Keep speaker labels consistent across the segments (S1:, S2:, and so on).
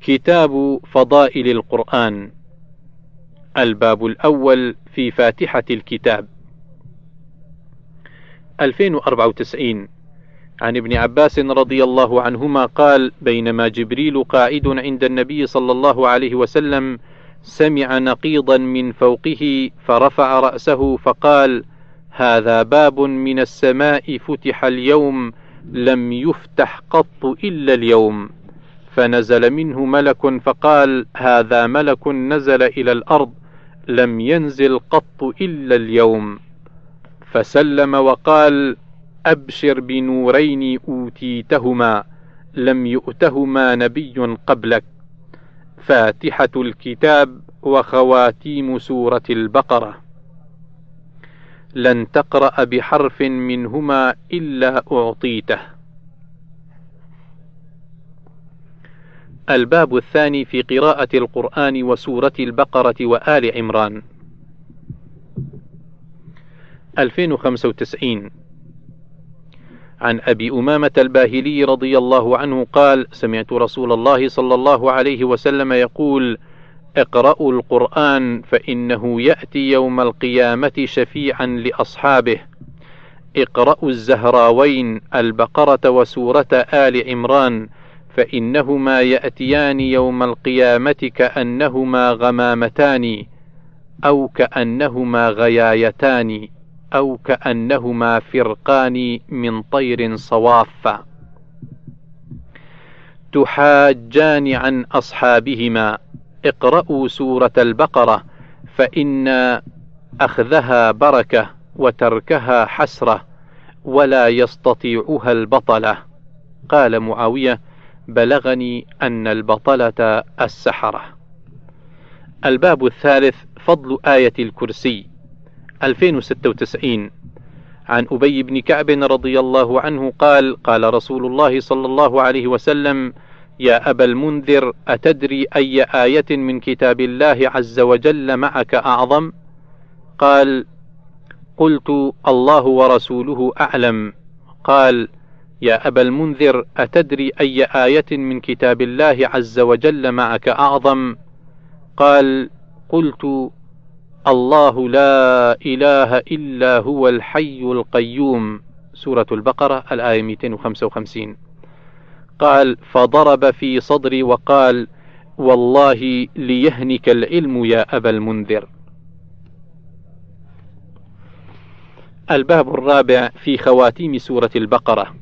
S1: كتاب فضائل القرآن الباب الأول في فاتحة الكتاب. 2094 عن ابن عباس رضي الله عنهما قال بينما جبريل قاعد عند النبي صلى الله عليه وسلم سمع نقيضا من فوقه فرفع رأسه فقال هذا باب من السماء فتح اليوم لم يفتح قط إلا اليوم. فنزل منه ملك فقال هذا ملك نزل إلى الأرض لم ينزل قط إلا اليوم. فسلم وقال أبشر بنورين أوتيتهما لم يؤتهما نبي قبلك. فاتحة الكتاب وخواتيم سورة البقرة. لن تقرأ بحرف منهما إلا أعطيته. الباب الثاني في قراءة القرآن وسورة البقرة وآل عمران. 2095 عن أبي أمامة الباهلي رضي الله عنه قال: سمعت رسول الله صلى الله عليه وسلم يقول: اقرأوا القرآن فإنه يأتي يوم القيامة شفيعا لأصحابه. اقرأوا الزهراوين البقرة وسورة آل عمران فإنهما يأتيان يوم القيامة كأنهما غمامتان أو كأنهما غيايتان أو كأنهما فرقان من طير صواف. تحاجان عن أصحابهما. اقرأوا سورة البقرة فإن أخذها بركة وتركها حسرة ولا يستطيعها البطلة. قال معاوية بلغني أن البطلة السحرة الباب الثالث فضل آية الكرسي 2096 عن أبي بن كعب رضي الله عنه قال قال رسول الله صلى الله عليه وسلم يا أبا المنذر أتدري أي آية من كتاب الله عز وجل معك أعظم؟ قال: قلت الله ورسوله أعلم. قال: يا أبا المنذر أتدري أي آية من كتاب الله عز وجل معك أعظم؟ قال: قلت الله لا إله إلا هو الحي القيوم. سورة البقرة الآية 255 قال فضرب في صدري وقال والله ليهنك العلم يا أبا المنذر. الباب الرابع في خواتيم سورة البقرة.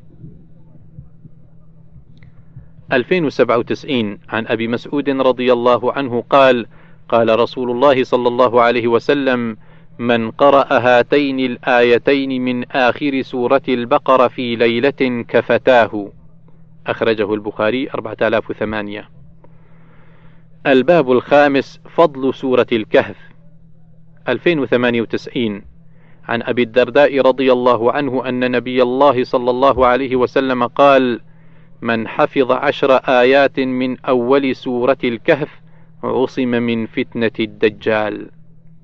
S1: 2097 عن أبي مسعود رضي الله عنه قال قال رسول الله صلى الله عليه وسلم من قرأ هاتين الآيتين من آخر سورة البقرة في ليلة كفتاه. أخرجه البخاري 4008 الباب الخامس فضل سورة الكهف. 2098 عن أبي الدرداء رضي الله عنه أن نبي الله صلى الله عليه وسلم قال من حفظ عشر آيات من أول سورة الكهف عصم من فتنة الدجال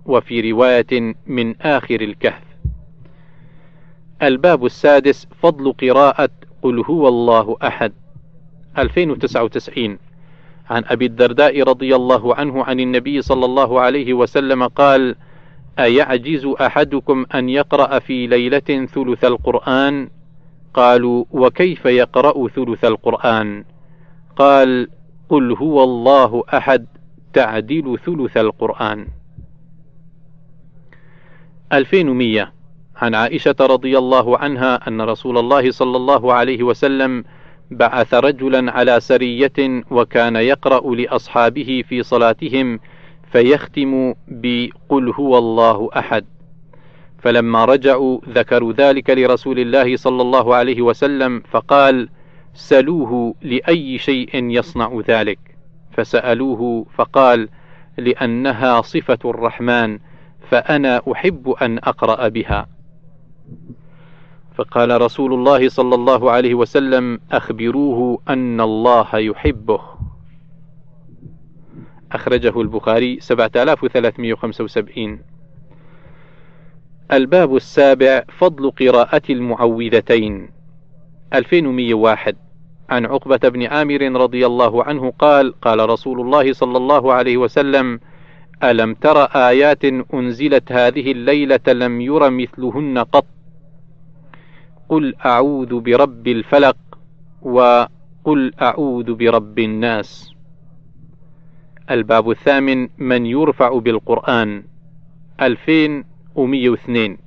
S1: وفي رواية من آخر الكهف. الباب السادس فضل قراءة قل هو الله أحد. 2099 عن أبي الدرداء رضي الله عنه عن النبي صلى الله عليه وسلم قال أيعجز أحدكم أن يقرأ في ليلة ثلث القرآن؟ قالوا وكيف يقرأ ثلث القرآن؟ قال قل هو الله أحد تعدل ثلث القرآن. 2100 عن عائشة رضي الله عنها أن رسول الله صلى الله عليه وسلم بعث رجلا على سرية وكان يقرأ لأصحابه في صلاتهم فيختم بقل هو الله أحد. فلما رجعوا ذكروا ذلك لرسول الله صلى الله عليه وسلم فقال سلوه لأي شيء يصنع ذلك. فسألوه فقال لأنها صفة الرحمن فأنا أحب أن أقرأ بها. فقال رسول الله صلى الله عليه وسلم أخبروه أن الله يحبه. أخرجه البخاري 7375 الباب السابع فضل قراءة المعوذتين. 2101 عن عقبة بن عامر رضي الله عنه قال قال رسول الله صلى الله عليه وسلم ألم تر آيات أنزلت هذه الليلة لم ير مثلهن قط؟ قل أعوذ برب الفلق وقل أعوذ برب الناس. الباب الثامن من يرفع بالقرآن. 2102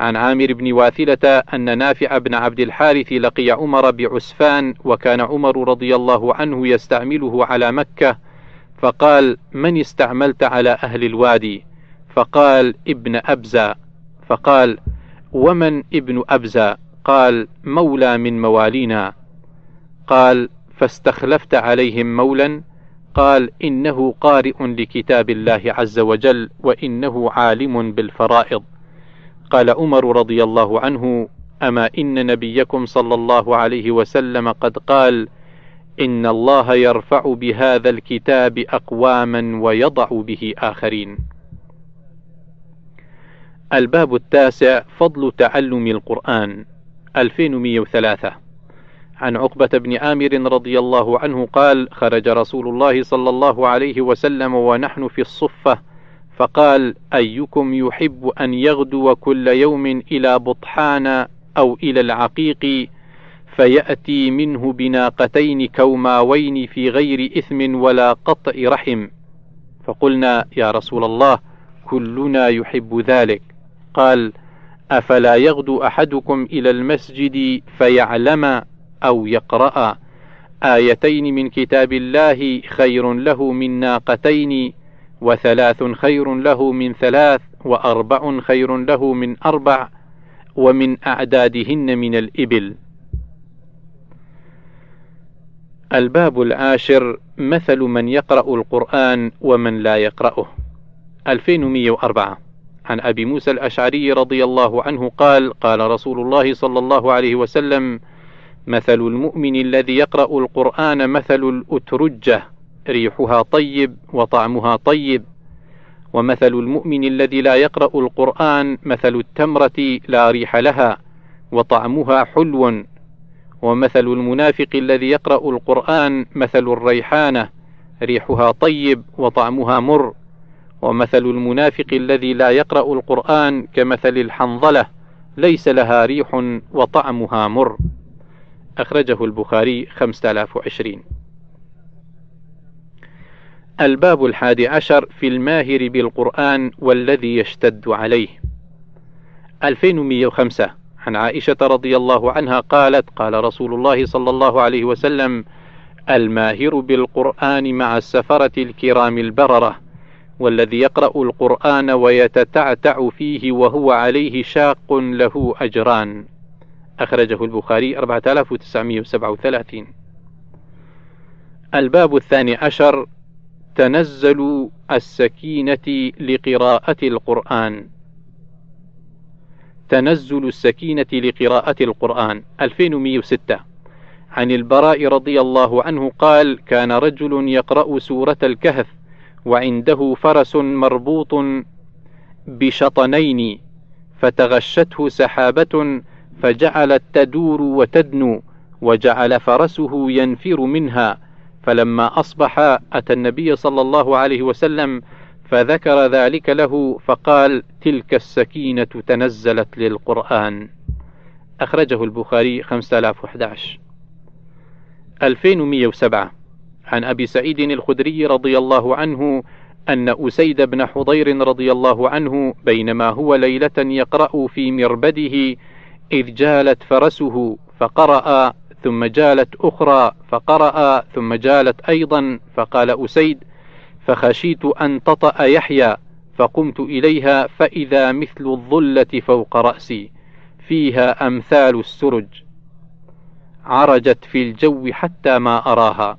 S1: عن عامر بن واثلة أن نافع بن عبد الحارث لقي عمر بعسفان وكان عمر رضي الله عنه يستعمله على مكة فقال من استعملت على أهل الوادي؟ فقال ابن أبزة فقال ومن ابن أبزة قال مولى من موالينا. قال فاستخلفت عليهم مولا قال إنه قارئ لكتاب الله عز وجل وإنه عالم بالفرائض. قال عمر رضي الله عنه أما إن نبيكم صلى الله عليه وسلم قد قال إن الله يرفع بهذا الكتاب أقواما ويضع به آخرين. الباب التاسع فضل تعلم القرآن 2103 عن عقبة بن عامر رضي الله عنه قال خرج رسول الله صلى الله عليه وسلم ونحن في الصفة فقال أيكم يحب أن يغدو كل يوم إلى بطحان أو إلى العقيق؟ فيأتي منه بناقتين كوماوين في غير إثم ولا قطع رحم. فقلنا يا رسول الله كلنا يحب ذلك. قال أفلا يغدو أحدكم إلى المسجد فيعلم أو يقرأ آيتين من كتاب الله خير له من ناقتين وثلاث خير له من ثلاث وأربع خير له من أربع ومن أعدادهن من الإبل. الباب العاشر مثل من يقرأ القرآن ومن لا يقرأه. 2104 عن أبي موسى الأشعري رضي الله عنه قال قال رسول الله صلى الله عليه وسلم مثل المؤمن الذي يقرأ القرآن مثل الأترجة ريحها طيب وطعمها طيب. ومثل المؤمن الذي لا يقرأ القرآن مثل التمرة لا ريح لها وطعمها حلو. ومثل المنافق الذي يقرأ القرآن مثل الريحانة ريحها طيب وطعمها مر. ومثل المنافق الذي لا يقرأ القرآن كمثل الحنظلة ليس لها ريح وطعمها مر. أخرجه البخاري 5020 الباب الحادي عشر في الماهر بالقرآن والذي يشتد عليه. 2105 عن عائشة رضي الله عنها قالت قال رسول الله صلى الله عليه وسلم الماهر بالقرآن مع السفرة الكرام البررة والذي يقرأ القرآن ويتتعتع فيه وهو عليه شاق له أجران. أخرجه البخاري 4937 الباب الثاني عشر تنزل السكينة لقراءة القرآن. تنزل السكينة لقراءة القرآن. 2106 عن البراء رضي الله عنه قال كان رجل يقرأ سورة الكهف وعنده فرس مربوط بشطنين فتغشته سحابة فجعلت تدور وتدنو وجعل فرسه ينفر منها. فلما أصبح أتى النبي صلى الله عليه وسلم فذكر ذلك له فقال تلك السكينة تنزلت للقرآن. أخرجه البخاري 5011 2107 عن أبي سعيد الخدري رضي الله عنه أن أسيد بن حضير رضي الله عنه بينما هو ليلة يقرأ في مربده إذ جالت فرسه فقرأ ثم جالت أخرى فقرأ ثم جالت أيضا فقال أسيد فخشيت أن تطأ يحيى فقمت إليها فإذا مثل الظلة فوق رأسي فيها أمثال السرج عرجت في الجو حتى ما أراها.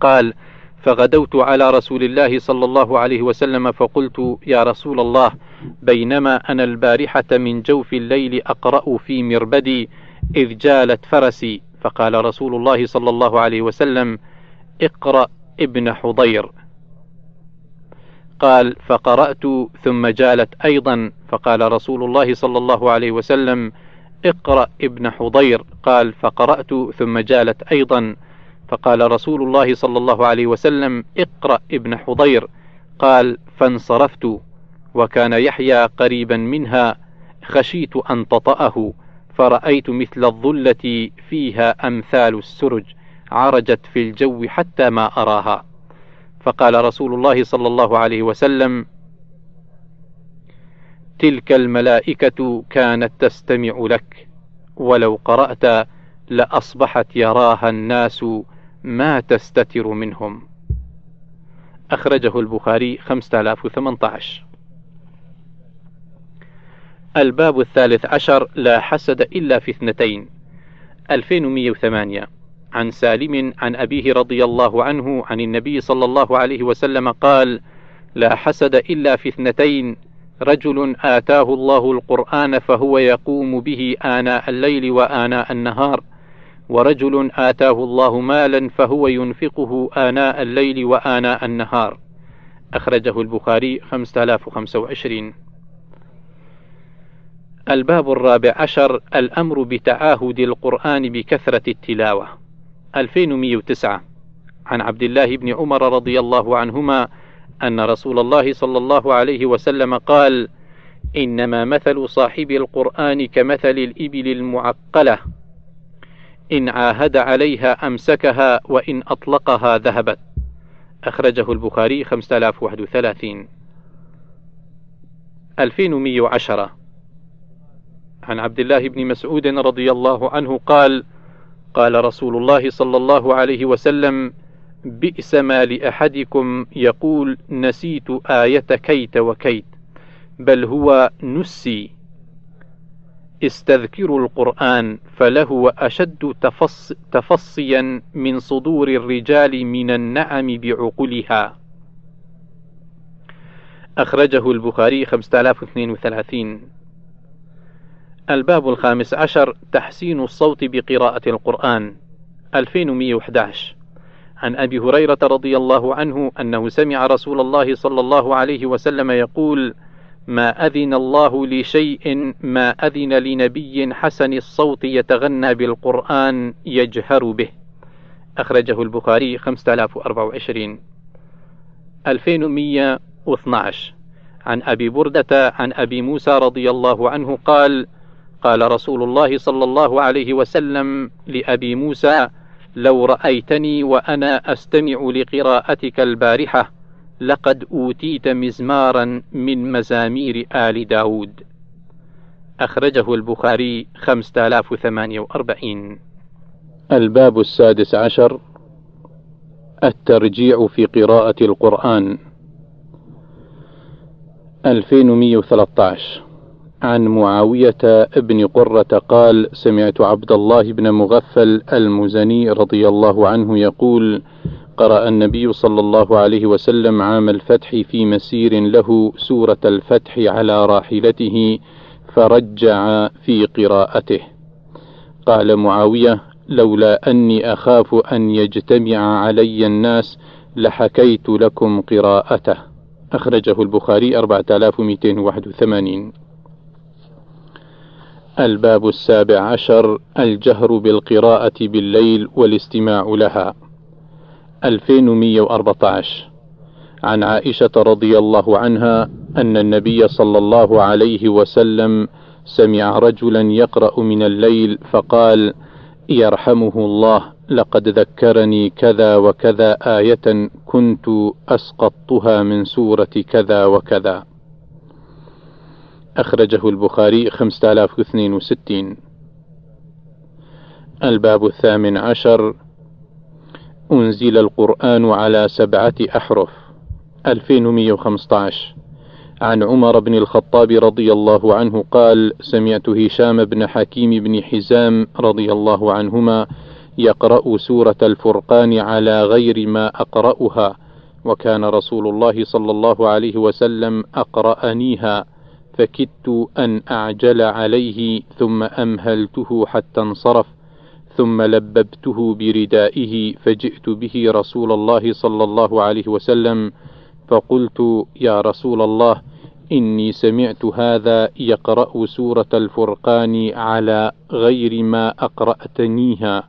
S1: قال فغدوت على رسول الله صلى الله عليه وسلم فقلت يا رسول الله بينما أنا البارحة من جوف الليل أقرأ في مربدي إذ جالت فرسي فقال رسول الله صلى الله عليه وسلم اقرأ ابن حضير. قال فقرأت ثم جالت أيضا. فقال رسول الله صلى الله عليه وسلم اقرأ ابن حضير. قال فقرأت ثم جالت أيضا. فقال رسول الله صلى الله عليه وسلم اقرأ ابن حضير. قال فانصرفت. وكان يحيى قريبا منها خشيت أن تطأه فرأيت مثل الظلة فيها أمثال السرج عرجت في الجو حتى ما أراها. فقال رسول الله صلى الله عليه وسلم تلك الملائكة كانت تستمع لك ولو قرأت لأصبحت يراها الناس ما تستتر منهم. أخرجه البخاري 5018 الباب الثالث عشر لا حسد إلا في اثنتين. 2108 عن سالم عن أبيه رضي الله عنه عن النبي صلى الله عليه وسلم قال لا حسد إلا في اثنتين. رجل آتاه الله القرآن فهو يقوم به آناء الليل وآناء النهار. ورجل آتاه الله مالا فهو ينفقه آناء الليل وآناء النهار. أخرجه البخاري 5025 الباب الرابع عشر الأمر بتعاهد القرآن بكثرة التلاوة. 2109 عن عبد الله بن عمر رضي الله عنهما أن رسول الله صلى الله عليه وسلم قال: إنما مثل صاحب القرآن كمثل الإبل المعقلة. إن عاهد عليها أمسكها وإن أطلقها ذهبت. أخرجه البخاري 5031 2110 عن عبد الله بن مسعود رضي الله عنه قال: قال رسول الله صلى الله عليه وسلم: بئس ما لأحدكم يقول نسيت آية كيت وكيت بل هو نسي. استذكروا القرآن فله أشد تفص تفصيا من صدور الرجال من النعم بعقلها أخرجه البخاري 5032 الباب الخامس عشر تحسين الصوت بقراءة القرآن 2111 عن أبي هريرة رضي الله عنه أنه سمع رسول الله صلى الله عليه وسلم يقول ما أذن الله لشيء ما أذن لنبي حسن الصوت يتغنى بالقرآن يجهر به. أخرجه البخاري 5024 2112 عن أبي بردة عن أبي موسى رضي الله عنه قال قال رسول الله صلى الله عليه وسلم لأبي موسى لو رأيتني وأنا أستمع لقراءتك البارحة لقد أوتيت مزمارا من مزامير آل داود. أخرجه البخاري 5048 الباب السادس عشر. الترجيع في قراءة القرآن. 2113 عن معاوية بن قرة قال: سمعت عبد الله بن مغفل المزني رضي الله عنه يقول: قرأ النبي صلى الله عليه وسلم عام الفتح في مسير له سورة الفتح على راحلته فرجع في قراءته. قال معاوية: لولا أني أخاف أن يجتمع علي الناس لحكيت لكم قراءته. أخرجه البخاري 4281 الباب السابع عشر الجهر بالقراءة بالليل والاستماع لها 2114 عن عائشة رضي الله عنها أن النبي صلى الله عليه وسلم سمع رجلا يقرأ من الليل فقال: يرحمه الله لقد ذكرني كذا وكذا آية كنت أسقطتها من سورة كذا وكذا. أخرجه البخاري 5062 الباب الثامن عشر. أنزل القرآن على سبعة أحرف. 2115 عن عمر بن الخطاب رضي الله عنه قال سمعت هشام بن حكيم بن حزام رضي الله عنهما يقرأ سورة الفرقان على غير ما أقرأها وكان رسول الله صلى الله عليه وسلم أقرأنيها. فكدت أن أعجل عليه ثم أمهلته حتى انصرف ثم لببته بردائه فجئت به رسول الله صلى الله عليه وسلم فقلت يا رسول الله إني سمعت هذا يقرأ سورة الفرقان على غير ما أقرأتنيها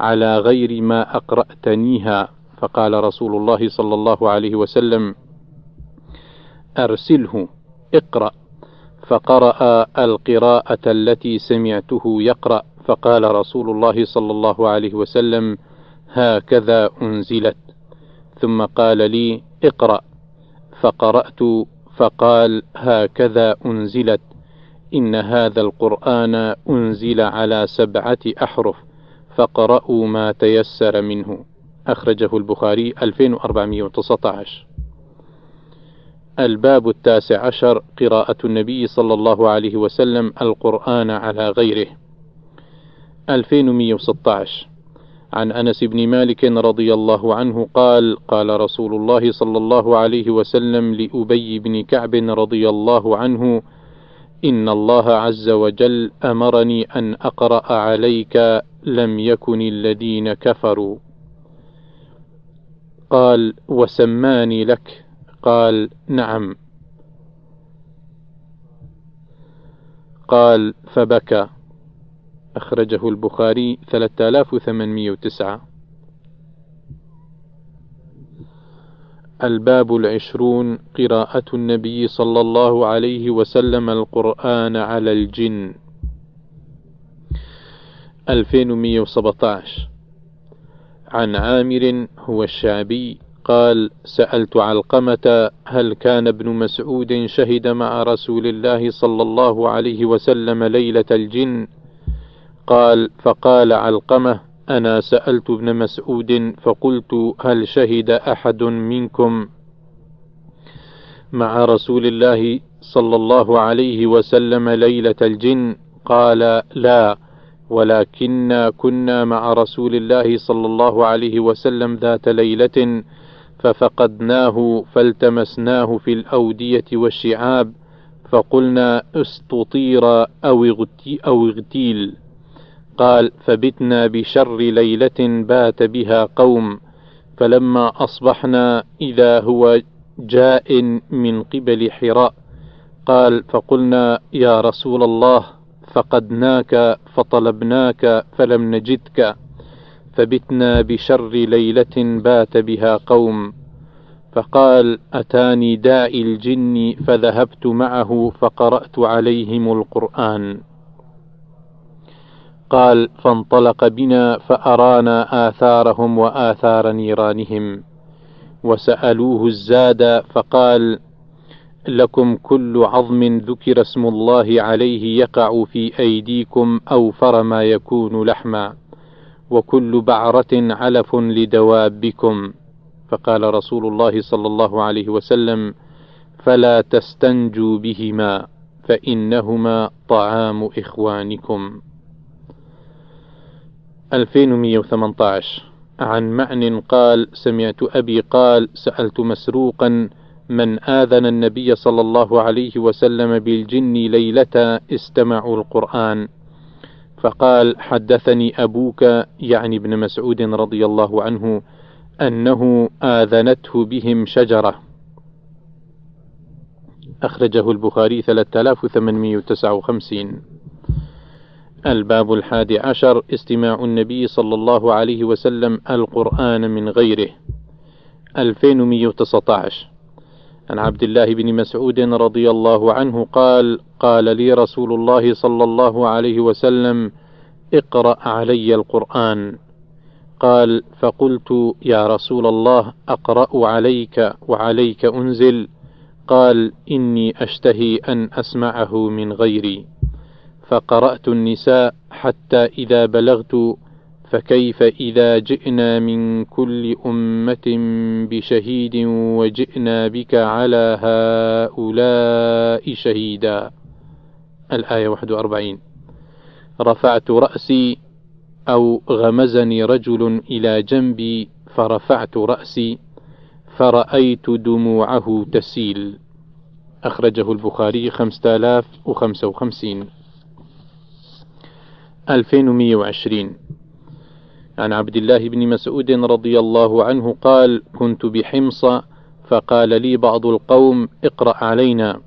S1: على غير ما أقرأتنيها. فقال رسول الله صلى الله عليه وسلم أرسله اقرأ. فقرأ القراءة التي سمعته يقرأ فقال رسول الله صلى الله عليه وسلم هكذا أنزلت. ثم قال لي اقرأ. فقرأت فقال هكذا أنزلت. إن هذا القرآن أنزل على سبعة أحرف فقرأوا ما تيسر منه. أخرجه البخاري 2419 الباب التاسع عشر قراءة النبي صلى الله عليه وسلم القرآن على غيره. 2116 عن أنس بن مالك رضي الله عنه قال قال رسول الله صلى الله عليه وسلم لأبي بن كعب رضي الله عنه إن الله عز وجل أمرني أن أقرأ عليك لم يكن الذين كفروا. قال وسماني لك. قال نعم. قال فبكى. أخرجه البخاري 3809 الباب العشرون قراءة النبي صلى الله عليه وسلم القرآن على الجن. 2117 عن عامر هو الشعبي. قال سألت علقمة هل كان ابن مسعود شهد مع رسول الله صلى الله عليه وسلم ليلة الجن؟ قال فقال علقمة أنا سألت ابن مسعود فقلت هل شهد أحد منكم مع رسول الله صلى الله عليه وسلم ليلة الجن؟ قال لا ولكنا كنا مع رسول الله صلى الله عليه وسلم ذات ليلة ففقدناه فالتمسناه في الأودية والشعاب فقلنا استطير أو اغتيل. قال فبتنا بشر ليلة بات بها قوم فلما أصبحنا إذا هو جاء من قبل حراء. قال فقلنا يا رسول الله فقدناك فطلبناك فلم نجدك. فبتنا بشر ليلة بات بها قوم. فقال أتاني داعي الجن فذهبت معه فقرأت عليهم القرآن. قال فانطلق بنا فأرانا آثارهم وآثار نيرانهم. وسألوه الزاد فقال لكم كل عظم ذكر اسم الله عليه يقع في أيديكم أوفر ما يكون لحما وكل بعرة علف لدوابكم. فقال رسول الله صلى الله عليه وسلم فلا تستنجوا بهما فإنهما طعام إخوانكم. 2118 عن معن قال سمعت أبي قال سألت مسروقا من آذن النبي صلى الله عليه وسلم بالجن ليلة استمعوا القرآن؟ فقال حدثني أبوك يعني ابن مسعود رضي الله عنه أنه آذنته بهم شجرة. أخرجه البخاري 3859 الباب الحادي عشر. استماع النبي صلى الله عليه وسلم القرآن من غيره. 2119 عن عبد الله بن مسعود رضي الله عنه قال قال لي رسول الله صلى الله عليه وسلم اقرأ علي القرآن. قال فقلت يا رسول الله أقرأ عليك وعليك أنزل. قال إني أشتهي أن أسمعه من غيري. فقرأت النساء حتى إذا بلغت فكيف إذا جئنا من كل أمة بشهيد وجئنا بك على هؤلاء شهيدا. الآية 41 رفعت رأسي أو غمزني رجل إلى جنبي فرفعت رأسي فرأيت دموعه تسيل. أخرجه البخاري 5055 2120 عن عبد الله بن مسعود رضي الله عنه قال كنت بحمص فقال لي بعض القوم اقرأ علينا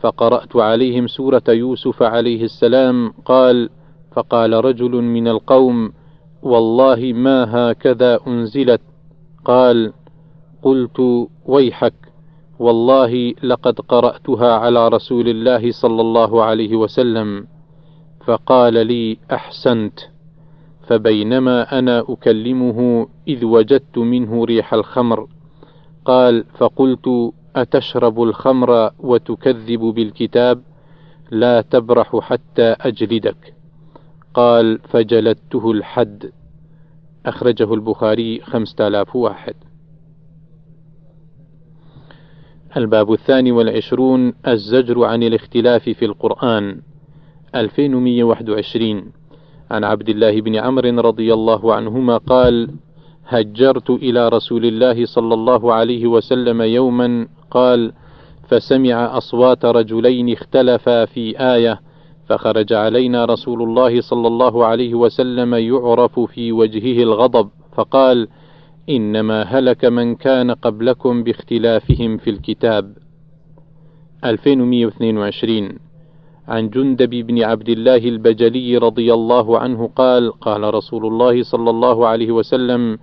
S1: فقرأت عليهم سورة يوسف عليه السلام قال فقال رجل من القوم والله ما هكذا أنزلت. قال قلت ويحك والله لقد قرأتها على رسول الله صلى الله عليه وسلم فقال لي أحسنت. فبينما أنا أكلمه إذ وجدت منه ريح الخمر قال فقلت أتشرب الخمر وتكذب بالكتاب؟ لا تبرح حتى أجلدك. قال فجلدته الحد. أخرجه البخاري خمسة آلاف واحد. الباب الثاني والعشرون الزجر عن الاختلاف في القرآن 2121 عن عبد الله بن عمرو رضي الله عنهما قال هجرت إلى رسول الله صلى الله عليه وسلم يوما. قال فسمع أصوات رجلين اختلفا في آية فخرج علينا رسول الله صلى الله عليه وسلم يعرف في وجهه الغضب فقال إنما هلك من كان قبلكم باختلافهم في الكتاب. 2122 عن جندب بن عبد الله البجلي رضي الله عنه قال قال رسول الله صلى الله عليه وسلم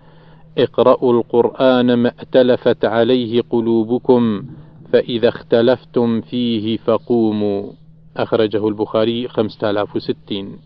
S1: اقرأوا القرآن ما ائتلفت عليه قلوبكم فإذا اختلفتم فيه فقوموا. أخرجه البخاري 5060